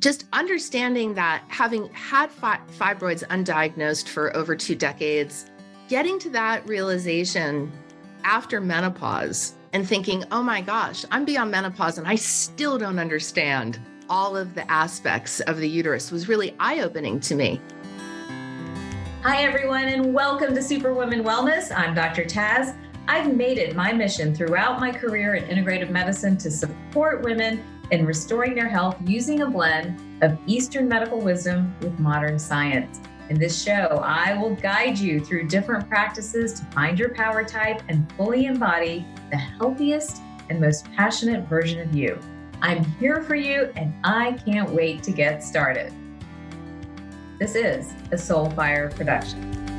just understanding that having had fi- fibroids undiagnosed for over two decades, getting to that realization after menopause and thinking, oh my gosh, I'm beyond menopause and I still don't understand all of the aspects of the uterus was really eye opening to me. Hi, everyone, and welcome to Superwoman Wellness. I'm Dr. Taz. I've made it my mission throughout my career in integrative medicine to support women in restoring their health using a blend of Eastern medical wisdom with modern science. In this show, I will guide you through different practices to find your power type and fully embody the healthiest and most passionate version of you. I'm here for you and I can't wait to get started. This is a Soulfire production.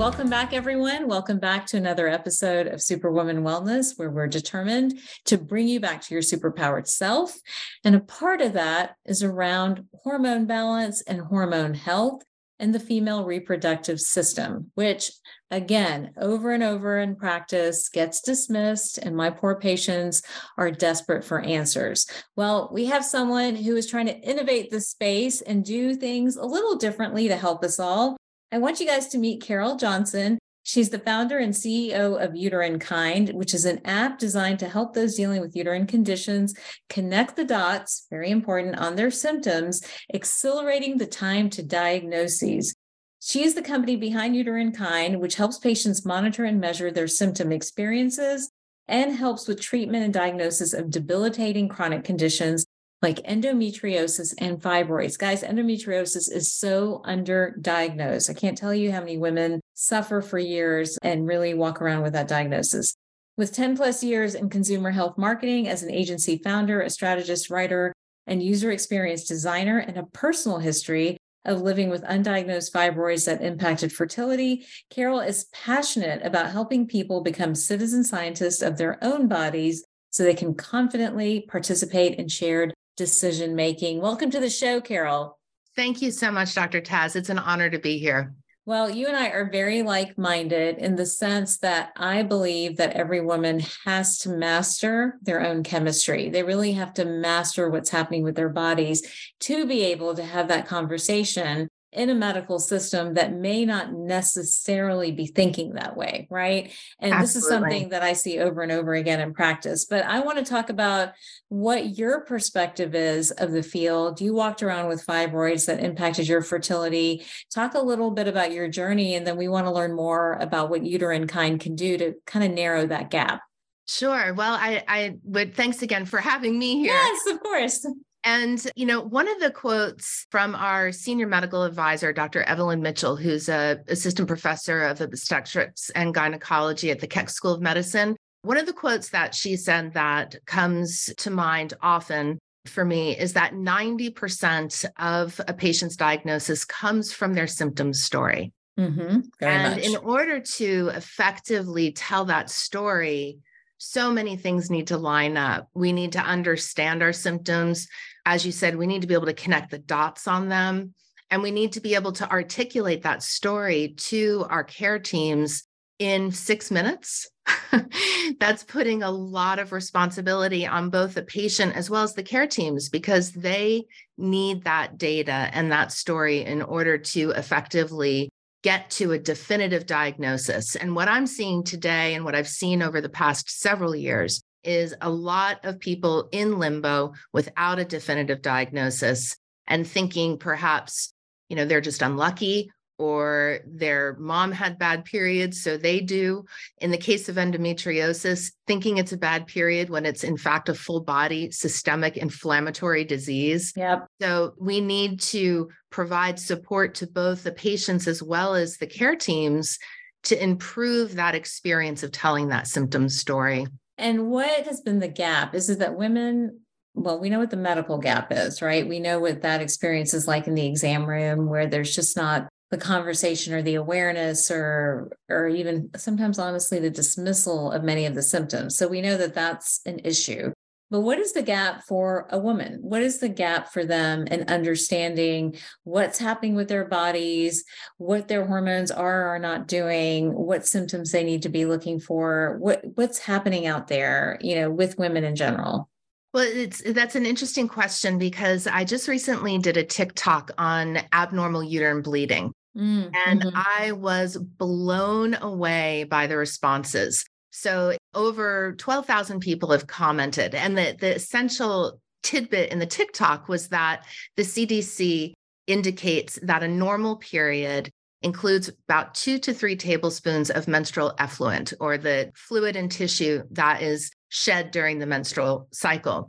Welcome back, everyone. Welcome back to another episode of Superwoman Wellness, where we're determined to bring you back to your superpowered self. And a part of that is around hormone balance and hormone health and the female reproductive system, which again, over and over in practice gets dismissed, and my poor patients are desperate for answers. Well, we have someone who is trying to innovate the space and do things a little differently to help us all. I want you guys to meet Carol Johnson. She's the founder and CEO of Uterinekind, which is an app designed to help those dealing with uterine conditions connect the dots, very important, on their symptoms, accelerating the time to diagnoses. She is the company behind Uterinekind, which helps patients monitor and measure their symptom experiences and helps with treatment and diagnosis of debilitating chronic conditions like endometriosis and fibroids. Guys, endometriosis is so underdiagnosed. I can't tell you how many women suffer for years and really walk around with that diagnosis. With 10 plus years in consumer health marketing as an agency founder, a strategist, writer, and user experience designer, and a personal history of living with undiagnosed fibroids that impacted fertility, Carol is passionate about helping people become citizen scientists of their own bodies so they can confidently participate in shared decision making. Welcome to the show, Carol. Thank you so much, Dr. Taz. It's an honor to be here. Well, you and I are very like minded in the sense that I believe that every woman has to master their own chemistry. They really have to master what's happening with their bodies to be able to have that conversation in a medical system that may not necessarily be thinking that way, right? And Absolutely. this is something that I see over and over again in practice. But I want to talk about what your perspective is of the field. You walked around with fibroids that impacted your fertility. Talk a little bit about your journey, and then we want to learn more about what uterinekind can do to kind of narrow that gap. Sure. Well, I, I would thanks again for having me here. Yes, of course. And, you know, one of the quotes from our senior medical advisor, Dr. Evelyn Mitchell, who's a assistant professor of obstetrics and gynecology at the Keck School of Medicine, one of the quotes that she said that comes to mind often for me is that 90% of a patient's diagnosis comes from their symptom story. Mm-hmm, and much. in order to effectively tell that story, so many things need to line up. We need to understand our symptoms. As you said, we need to be able to connect the dots on them. And we need to be able to articulate that story to our care teams in six minutes. That's putting a lot of responsibility on both the patient as well as the care teams because they need that data and that story in order to effectively get to a definitive diagnosis. And what I'm seeing today and what I've seen over the past several years is a lot of people in limbo without a definitive diagnosis and thinking perhaps, you know, they're just unlucky or their mom had bad periods, so they do. In the case of endometriosis, thinking it's a bad period when it's in fact a full body systemic inflammatory disease. Yep. So we need to provide support to both the patients as well as the care teams to improve that experience of telling that symptom story. And what has been the gap? Is it that women well, we know what the medical gap is, right? We know what that experience is like in the exam room where there's just not the conversation or the awareness or or even sometimes honestly the dismissal of many of the symptoms so we know that that's an issue but what is the gap for a woman what is the gap for them in understanding what's happening with their bodies what their hormones are or are not doing what symptoms they need to be looking for what what's happening out there you know with women in general Well, it's that's an interesting question because I just recently did a TikTok on abnormal uterine bleeding. Mm, and mm-hmm. I was blown away by the responses. So over 12,000 people have commented. And the, the essential tidbit in the TikTok was that the CDC indicates that a normal period includes about two to three tablespoons of menstrual effluent or the fluid and tissue that is shed during the menstrual cycle.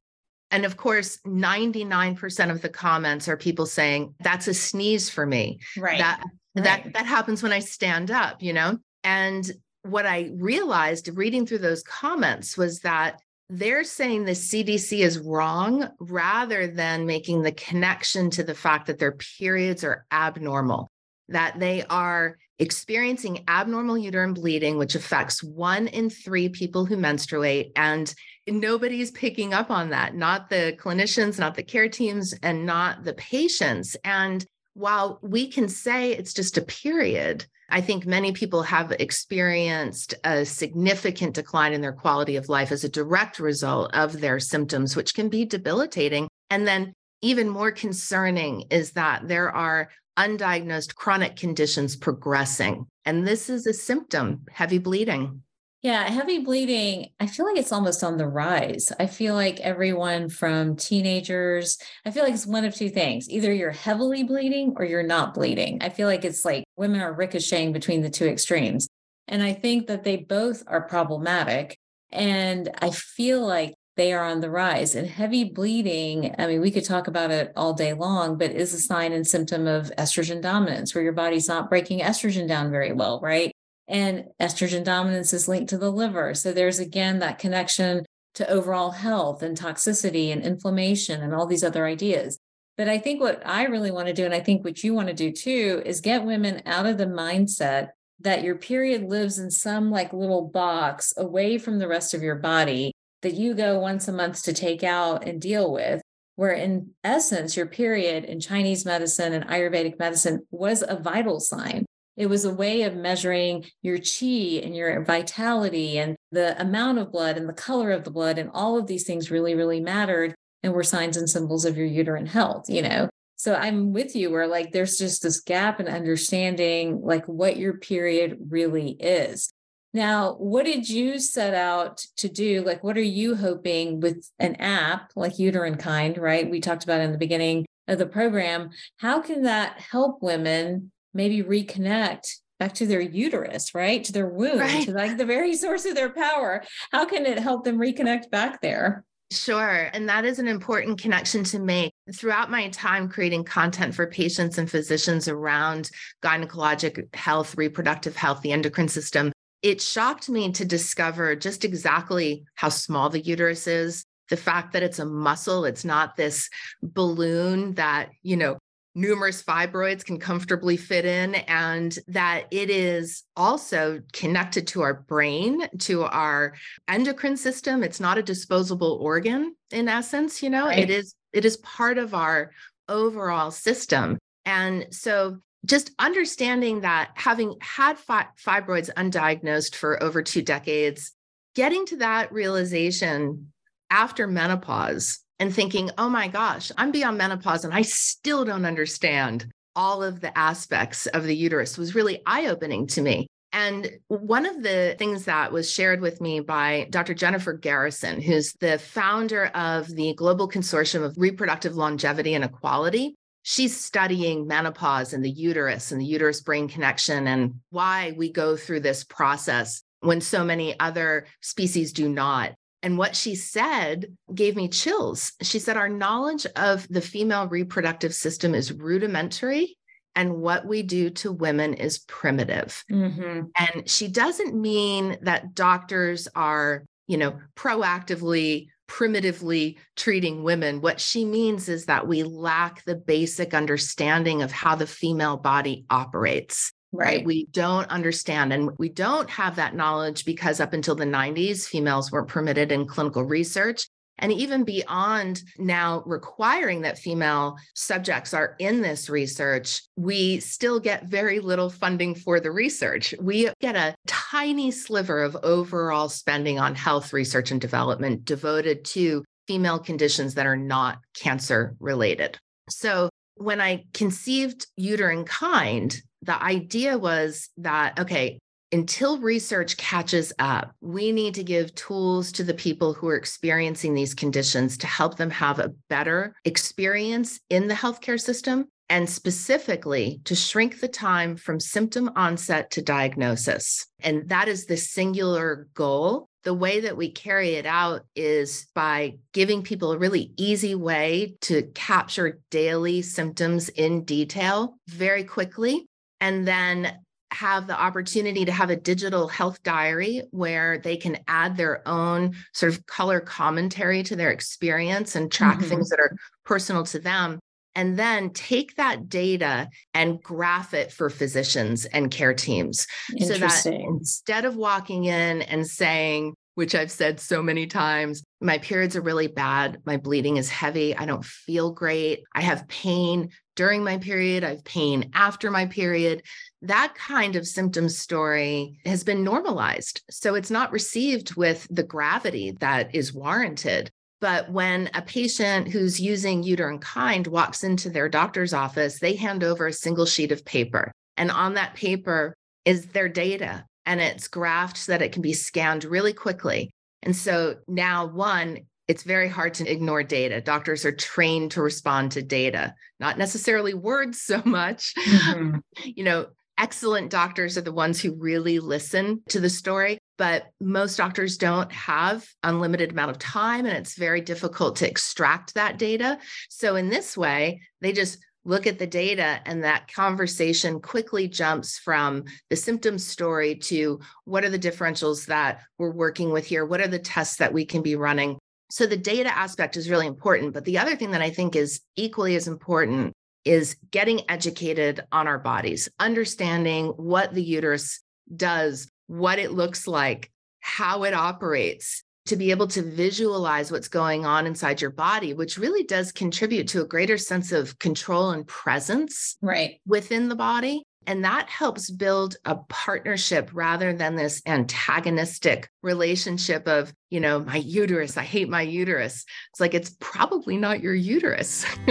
And of course, 99% of the comments are people saying, that's a sneeze for me. Right. That right. that that happens when I stand up, you know? And what I realized reading through those comments was that they're saying the CDC is wrong rather than making the connection to the fact that their periods are abnormal, that they are experiencing abnormal uterine bleeding, which affects one in three people who menstruate. And nobody's picking up on that, not the clinicians, not the care teams, and not the patients. And while we can say it's just a period, I think many people have experienced a significant decline in their quality of life as a direct result of their symptoms, which can be debilitating. And then, even more concerning is that there are undiagnosed chronic conditions progressing. And this is a symptom heavy bleeding. Yeah, heavy bleeding, I feel like it's almost on the rise. I feel like everyone from teenagers, I feel like it's one of two things. Either you're heavily bleeding or you're not bleeding. I feel like it's like women are ricocheting between the two extremes. And I think that they both are problematic. And I feel like they are on the rise. And heavy bleeding, I mean, we could talk about it all day long, but is a sign and symptom of estrogen dominance, where your body's not breaking estrogen down very well, right? And estrogen dominance is linked to the liver. So there's again that connection to overall health and toxicity and inflammation and all these other ideas. But I think what I really want to do, and I think what you want to do too, is get women out of the mindset that your period lives in some like little box away from the rest of your body that you go once a month to take out and deal with. Where in essence, your period in Chinese medicine and Ayurvedic medicine was a vital sign. It was a way of measuring your chi and your vitality and the amount of blood and the color of the blood. And all of these things really, really mattered and were signs and symbols of your uterine health, you know? So I'm with you where like there's just this gap in understanding like what your period really is. Now, what did you set out to do? Like, what are you hoping with an app like Uterinekind, right? We talked about in the beginning of the program. How can that help women maybe reconnect back to their uterus, right? To their womb, right. to like the very source of their power. How can it help them reconnect back there? Sure. And that is an important connection to make. Throughout my time creating content for patients and physicians around gynecologic health, reproductive health, the endocrine system, it shocked me to discover just exactly how small the uterus is. The fact that it's a muscle, it's not this balloon that, you know, numerous fibroids can comfortably fit in, and that it is also connected to our brain, to our endocrine system. It's not a disposable organ in essence, you know, right. it is it is part of our overall system. And so just understanding that having had fi- fibroids undiagnosed for over two decades, getting to that realization after menopause and thinking, oh my gosh, I'm beyond menopause and I still don't understand all of the aspects of the uterus was really eye opening to me. And one of the things that was shared with me by Dr. Jennifer Garrison, who's the founder of the Global Consortium of Reproductive Longevity and Equality, she's studying menopause and the uterus and the uterus brain connection and why we go through this process when so many other species do not. And what she said gave me chills. She said, Our knowledge of the female reproductive system is rudimentary, and what we do to women is primitive. Mm-hmm. And she doesn't mean that doctors are, you know, proactively, primitively treating women. What she means is that we lack the basic understanding of how the female body operates. Right. We don't understand. And we don't have that knowledge because up until the 90s, females weren't permitted in clinical research. And even beyond now requiring that female subjects are in this research, we still get very little funding for the research. We get a tiny sliver of overall spending on health research and development devoted to female conditions that are not cancer related. So when I conceived Uterinekind, the idea was that, okay, until research catches up, we need to give tools to the people who are experiencing these conditions to help them have a better experience in the healthcare system and specifically to shrink the time from symptom onset to diagnosis. And that is the singular goal. The way that we carry it out is by giving people a really easy way to capture daily symptoms in detail very quickly and then have the opportunity to have a digital health diary where they can add their own sort of color commentary to their experience and track mm-hmm. things that are personal to them. And then take that data and graph it for physicians and care teams. So that instead of walking in and saying, which I've said so many times, my periods are really bad. My bleeding is heavy. I don't feel great. I have pain during my period. I have pain after my period that kind of symptom story has been normalized. So it's not received with the gravity that is warranted. But when a patient who's using Uterinekind walks into their doctor's office, they hand over a single sheet of paper. And on that paper is their data, and it's graphed so that it can be scanned really quickly. And so now, one, it's very hard to ignore data. Doctors are trained to respond to data, not necessarily words so much. Mm-hmm. You know, excellent doctors are the ones who really listen to the story but most doctors don't have unlimited amount of time and it's very difficult to extract that data so in this way they just look at the data and that conversation quickly jumps from the symptom story to what are the differentials that we're working with here what are the tests that we can be running so the data aspect is really important but the other thing that i think is equally as important is getting educated on our bodies, understanding what the uterus does, what it looks like, how it operates, to be able to visualize what's going on inside your body, which really does contribute to a greater sense of control and presence right. within the body. And that helps build a partnership rather than this antagonistic relationship of, you know, my uterus, I hate my uterus. It's like, it's probably not your uterus.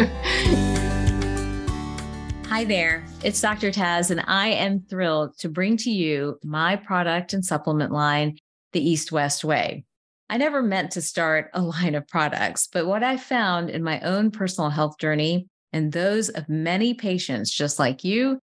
Hi there, it's Dr. Taz, and I am thrilled to bring to you my product and supplement line, the East West Way. I never meant to start a line of products, but what I found in my own personal health journey and those of many patients just like you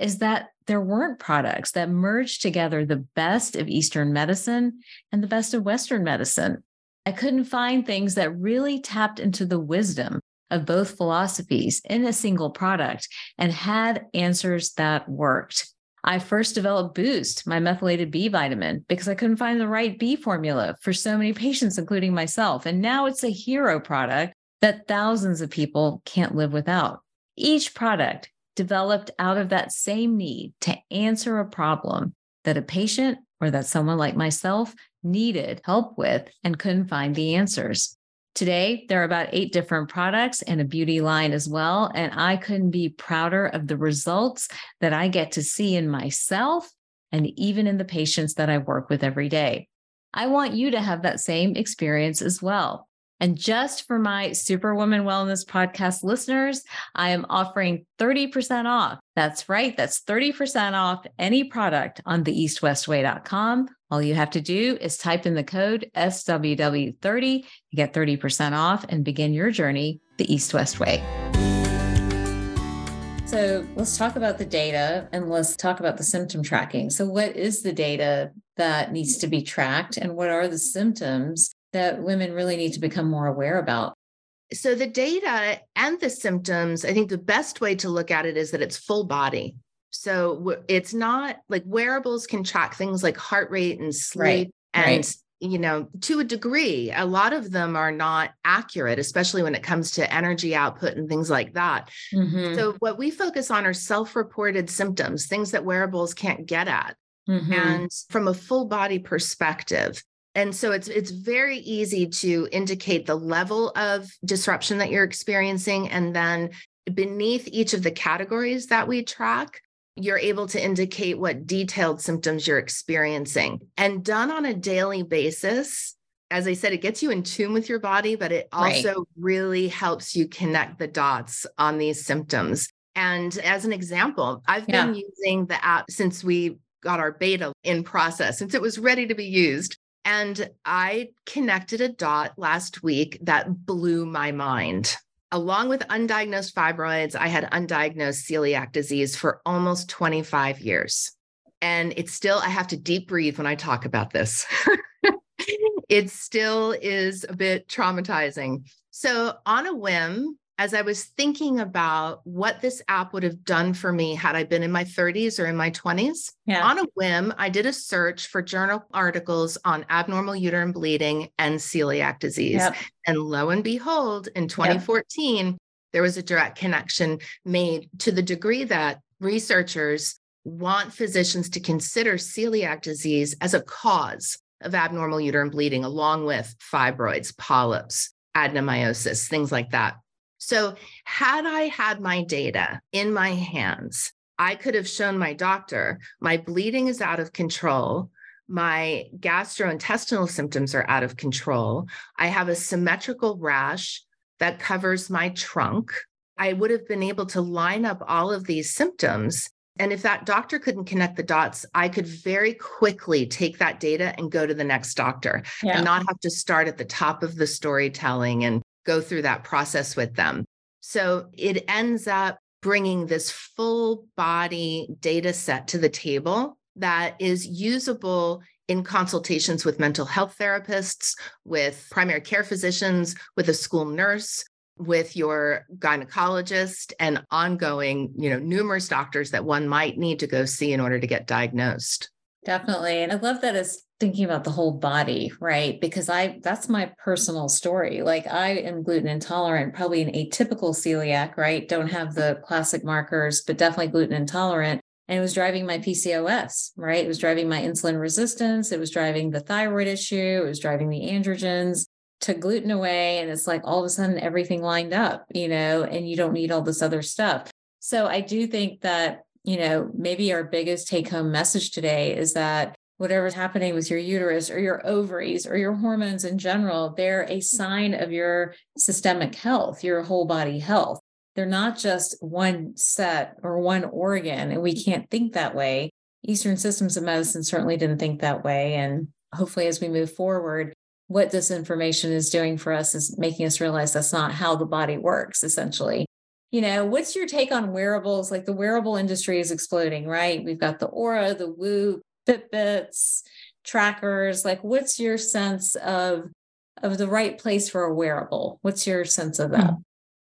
is that there weren't products that merged together the best of Eastern medicine and the best of Western medicine. I couldn't find things that really tapped into the wisdom of both philosophies in a single product and had answers that worked. I first developed Boost, my methylated B vitamin, because I couldn't find the right B formula for so many patients, including myself. And now it's a hero product that thousands of people can't live without. Each product developed out of that same need to answer a problem that a patient or that someone like myself needed help with and couldn't find the answers. Today, there are about eight different products and a beauty line as well. And I couldn't be prouder of the results that I get to see in myself and even in the patients that I work with every day. I want you to have that same experience as well. And just for my Superwoman Wellness podcast listeners, I am offering 30% off. That's right. That's 30% off any product on theeastwestway.com. All you have to do is type in the code SWW30 to get 30% off and begin your journey the East West Way. So let's talk about the data and let's talk about the symptom tracking. So, what is the data that needs to be tracked, and what are the symptoms that women really need to become more aware about? So, the data and the symptoms, I think the best way to look at it is that it's full body. So, it's not like wearables can track things like heart rate and sleep right. and right you know, to a degree, a lot of them are not accurate, especially when it comes to energy output and things like that. Mm-hmm. So, what we focus on are self reported symptoms, things that wearables can't get at. Mm-hmm. And from a full body perspective, and so it's it's very easy to indicate the level of disruption that you're experiencing and then beneath each of the categories that we track you're able to indicate what detailed symptoms you're experiencing and done on a daily basis as I said, it gets you in tune with your body, but it also right. really helps you connect the dots on these symptoms. And as an example, I've yeah. been using the app since we got our beta in process, since it was ready to be used. And I connected a dot last week that blew my mind. Along with undiagnosed fibroids, I had undiagnosed celiac disease for almost 25 years. And it's still, I have to deep breathe when I talk about this. it still is a bit traumatizing. So, on a whim, as I was thinking about what this app would have done for me had I been in my 30s or in my 20s, yeah. on a whim, I did a search for journal articles on abnormal uterine bleeding and celiac disease. Yep. And lo and behold, in 2014, yep. there was a direct connection made to the degree that researchers want physicians to consider celiac disease as a cause of abnormal uterine bleeding, along with fibroids, polyps, adenomyosis, things like that. So, had I had my data in my hands, I could have shown my doctor my bleeding is out of control. My gastrointestinal symptoms are out of control. I have a symmetrical rash that covers my trunk. I would have been able to line up all of these symptoms. And if that doctor couldn't connect the dots, I could very quickly take that data and go to the next doctor yeah. and not have to start at the top of the storytelling and go through that process with them. So it ends up bringing this full body data set to the table that is usable in consultations with mental health therapists, with primary care physicians, with a school nurse, with your gynecologist and ongoing, you know, numerous doctors that one might need to go see in order to get diagnosed. Definitely. And I love that it's thinking about the whole body, right? Because I that's my personal story. Like I am gluten intolerant, probably an atypical celiac, right? Don't have the classic markers, but definitely gluten intolerant. And it was driving my PCOS, right? It was driving my insulin resistance. It was driving the thyroid issue. It was driving the androgens. to gluten away. And it's like all of a sudden everything lined up, you know, and you don't need all this other stuff. So I do think that, you know, maybe our biggest take home message today is that whatever's happening with your uterus or your ovaries or your hormones in general, they're a sign of your systemic health, your whole body health. They're not just one set or one organ, and we can't think that way. Eastern systems of medicine certainly didn't think that way. And hopefully, as we move forward, what this information is doing for us is making us realize that's not how the body works, essentially. You know, what's your take on wearables? Like the wearable industry is exploding, right? We've got the Oura, the Whoop, Fitbits, trackers. Like, what's your sense of of the right place for a wearable? What's your sense of that?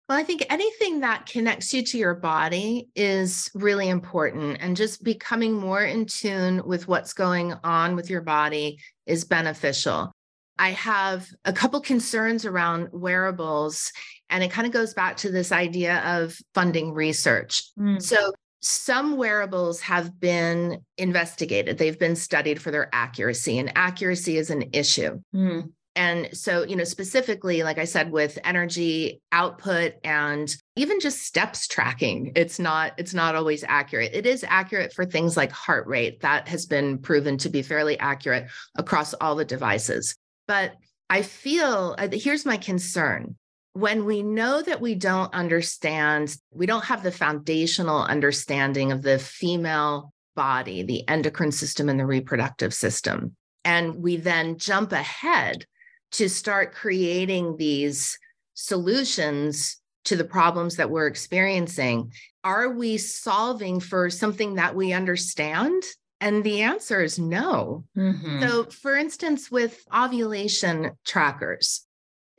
Well, I think anything that connects you to your body is really important. And just becoming more in tune with what's going on with your body is beneficial. I have a couple concerns around wearables, and it kind of goes back to this idea of funding research. Mm. So, some wearables have been investigated, they've been studied for their accuracy, and accuracy is an issue. Mm. And so, you know, specifically, like I said, with energy output and even just steps tracking, it's not, it's not always accurate. It is accurate for things like heart rate. That has been proven to be fairly accurate across all the devices. But I feel uh, here's my concern when we know that we don't understand, we don't have the foundational understanding of the female body, the endocrine system, and the reproductive system, and we then jump ahead to start creating these solutions to the problems that we're experiencing, are we solving for something that we understand? And the answer is no. Mm-hmm. So, for instance, with ovulation trackers,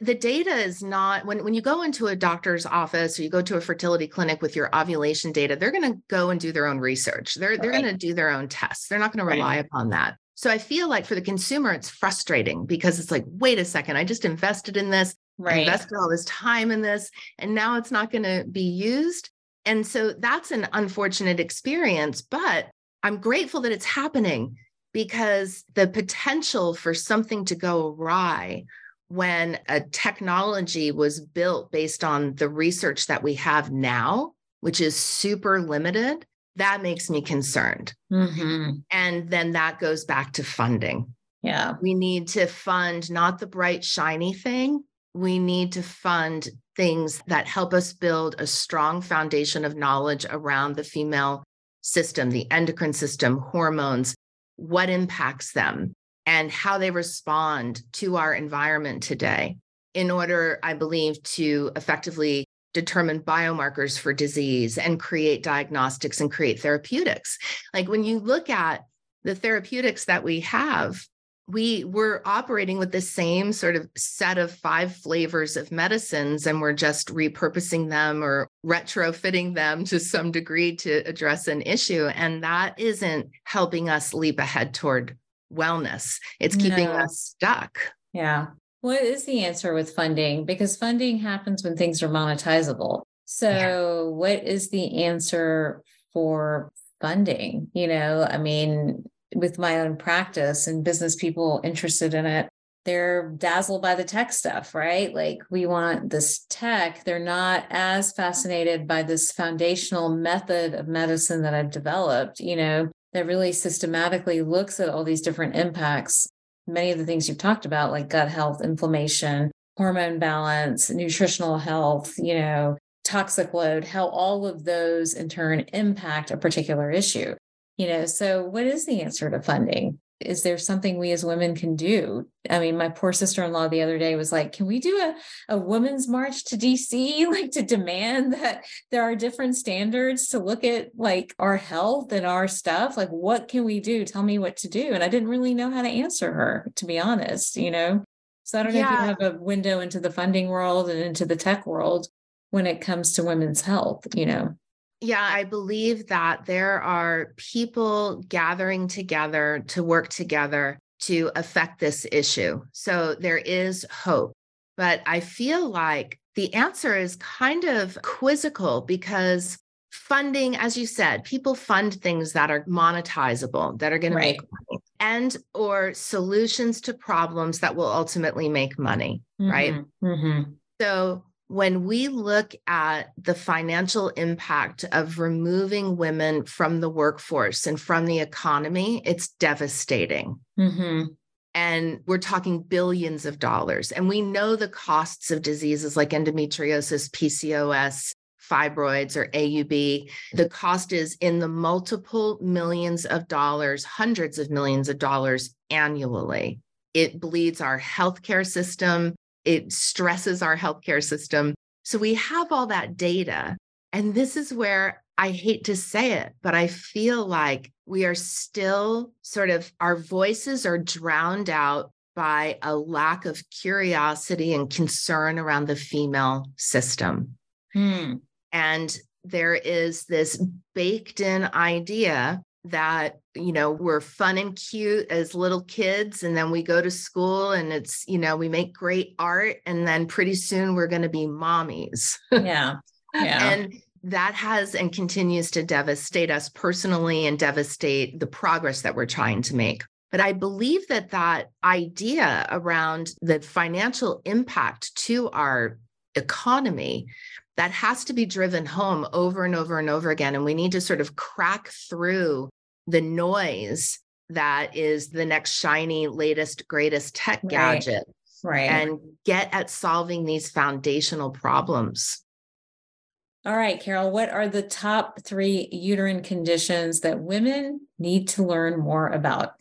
the data is not when, when you go into a doctor's office or you go to a fertility clinic with your ovulation data they're going to go and do their own research. They're, they're going to do their own tests. They're not going to rely right. upon that. So i feel like for the consumer it's frustrating because it's like wait a second i just invested in this right. invested all this time in this and now it's not going to be used. And so that's an unfortunate experience but i'm grateful that it's happening because the potential for something to go awry when a technology was built based on the research that we have now, which is super limited, that makes me concerned. Mm-hmm. And then that goes back to funding. Yeah. We need to fund not the bright, shiny thing. We need to fund things that help us build a strong foundation of knowledge around the female system, the endocrine system, hormones, what impacts them, and how they respond to our environment today in order, I believe, to effectively determine biomarkers for disease and create diagnostics and create therapeutics. Like when you look at the therapeutics that we have, we were operating with the same sort of set of five flavors of medicines and we're just repurposing them or retrofitting them to some degree to address an issue and that isn't helping us leap ahead toward wellness it's keeping no. us stuck yeah what is the answer with funding because funding happens when things are monetizable so yeah. what is the answer for funding you know i mean with my own practice and business people interested in it they're dazzled by the tech stuff, right? Like we want this tech. They're not as fascinated by this foundational method of medicine that I've developed, you know, that really systematically looks at all these different impacts. Many of the things you've talked about, like gut health, inflammation, hormone balance, nutritional health, you know, toxic load, how all of those in turn impact a particular issue you know so what is the answer to funding is there something we as women can do? I mean my poor sister-in-law the other day was like can we do a, a women's march to dc like to demand that there are different standards to look at like our health and our stuff? Like what can we do? Tell me what to do. And i didn't really know how to answer her to be honest you know? So i don't know if you have a window into the funding world and into the tech world when it comes to women's health you know yeah, I believe that there are people gathering together to work together to affect this issue. So there is hope. But I feel like the answer is kind of quizzical because funding as you said people fund things that are monetizable that are going right. to make money and or solutions to problems that will ultimately make money mm-hmm. right mm-hmm. so when we look at the financial impact of removing women from the workforce and from the economy, it's devastating. Mm-hmm. And we're talking billions of dollars. And we know the costs of diseases like endometriosis, PCOS, fibroids, or AUB. The cost is in the multiple millions of dollars, hundreds of millions of dollars annually. It bleeds our healthcare system it stresses our healthcare system. So we have all that data. And this is where I hate to say it, but I feel like we are still sort of, our voices are drowned out by a lack of curiosity and concern around the female system. Hmm. And there is this baked in idea that you know we're fun and cute as little kids and then we go to school and it's you know we make great art and then pretty soon we're going to be mommies. Yeah yeah. And that has and continues to devastate us personally and devastate the progress that we're trying to make. But i believe that that idea around the financial impact to our economy that has to be driven home over and over and over again. And we need to sort of crack through the noise that is the next shiny, latest, greatest tech right. gadget. Right. And get at solving these foundational problems. All right, Carol, what are the top three uterine conditions that women need to learn more about?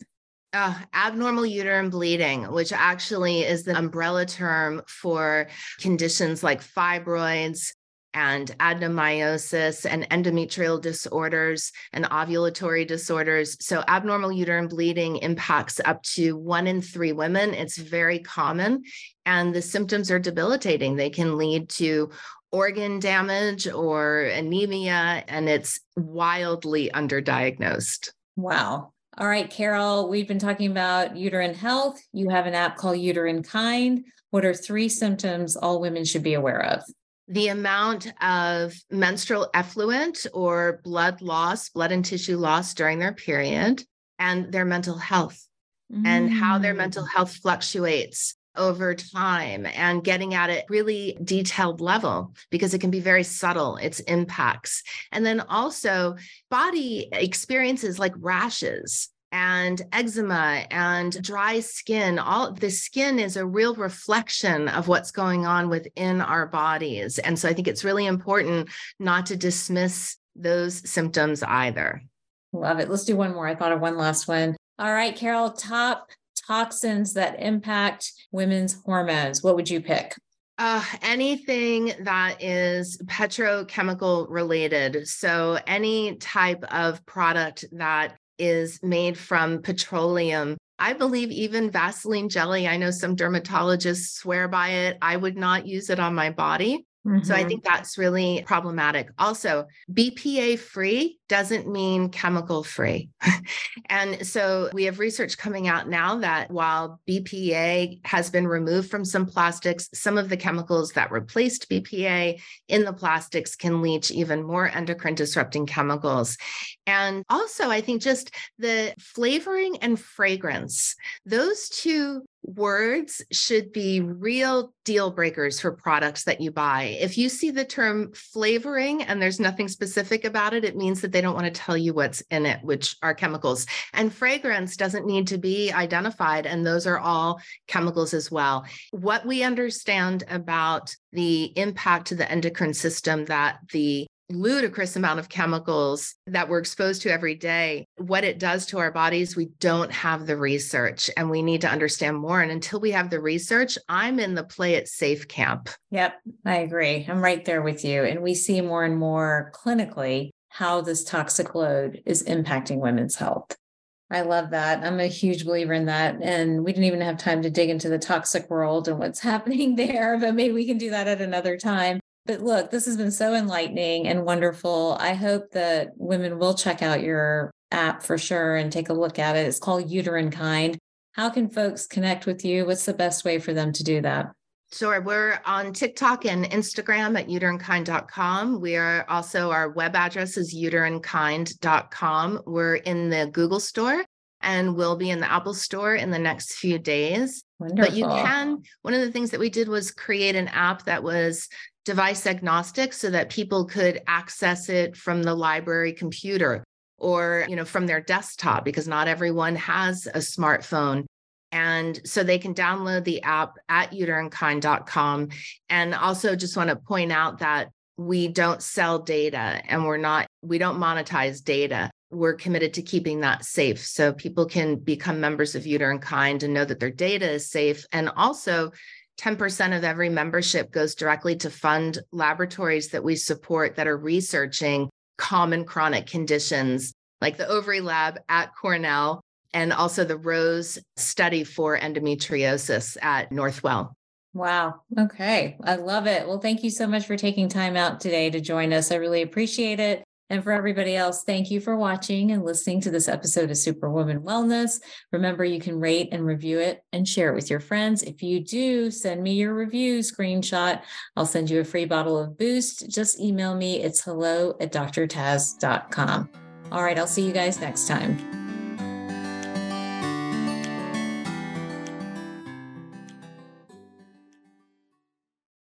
Uh, abnormal uterine bleeding, which actually is the umbrella term for conditions like fibroids, and adenomyosis and endometrial disorders and ovulatory disorders. So, abnormal uterine bleeding impacts up to one in three women. It's very common, and the symptoms are debilitating. They can lead to organ damage or anemia, and it's wildly underdiagnosed. Wow. All right, Carol, we've been talking about uterine health. You have an app called Uterinekind. What are three symptoms all women should be aware of? The amount of menstrual effluent or blood loss, blood and tissue loss during their period, and their mental health mm. and how their mental mm. health fluctuates over time and getting at it really detailed level because it can be very subtle its impacts and then also body experiences like rashes and eczema and dry skin. All the skin is a real reflection of what's going on within our bodies. And so I think it's really important not to dismiss those symptoms either. Love it. Let's do one more. I thought of one last one. All right, Carol, top toxins that impact women's hormones. What would you pick? Uh, anything that is petrochemical related. So, any type of product that is made from petroleum. I believe even Vaseline jelly, I know some dermatologists swear by it. I would not use it on my body. Mm-hmm. So I mm-hmm. think that's really problematic. Also, BPA free doesn't mean chemical free. and so we have research coming out now that while BPA has been removed from some plastics, some of the chemicals that replaced BPA in the plastics can leach even more endocrine disrupting chemicals. And also, I think just the flavoring and fragrance, those two words should be real deal breakers for products that you buy. If you see the term flavoring and there's nothing specific about it, it means that they don't want to tell you what's in it, which are chemicals. And fragrance doesn't need to be identified, and those are all chemicals as well. What we understand about the impact to the endocrine system that the ludicrous amount of chemicals that we're exposed to every day, what it does to our bodies, we don't have the research and we need to understand more. And until we have the research, I'm in the play it safe camp. Yep, I agree. I'm right there with you. And we see more and more clinically how this toxic load is impacting women's health. I love that. I'm a huge believer in that. And we didn't even have time to dig into the toxic world and what's happening there, but maybe we can do that at another time. But look, this has been so enlightening and wonderful. I hope that women will check out your app for sure and take a look at it. It's called Uterinekind. How can folks connect with you? What's the best way for them to do that? Sure. We're on TikTok and Instagram at uterinekind.com. We are also, our web address is uterinekind.com. We're in the Google store and we'll be in the Apple store in the next few days. Wonderful. But you can, one of the things that we did was create an app that was device agnostic so that people could access it from the library computer or you know from their desktop because not everyone has a smartphone and so they can download the app at uterinekind.com and also just want to point out that we don't sell data and we're not we don't monetize data. We're committed to keeping that safe. So people can become members of uterinekind and know that their data is safe. And also 10% of every membership goes directly to fund laboratories that we support that are researching common chronic conditions like the ovary lab at Cornell and also the Rose study for endometriosis at Northwell. Wow. Okay. I love it. Well, thank you so much for taking time out today to join us. I really appreciate it. And for everybody else, thank you for watching and listening to this episode of Superwoman Wellness. Remember, you can rate and review it and share it with your friends. If you do, send me your review screenshot. I'll send you a free bottle of Boost. Just email me. It's hello at drtaz.com. All right, I'll see you guys next time.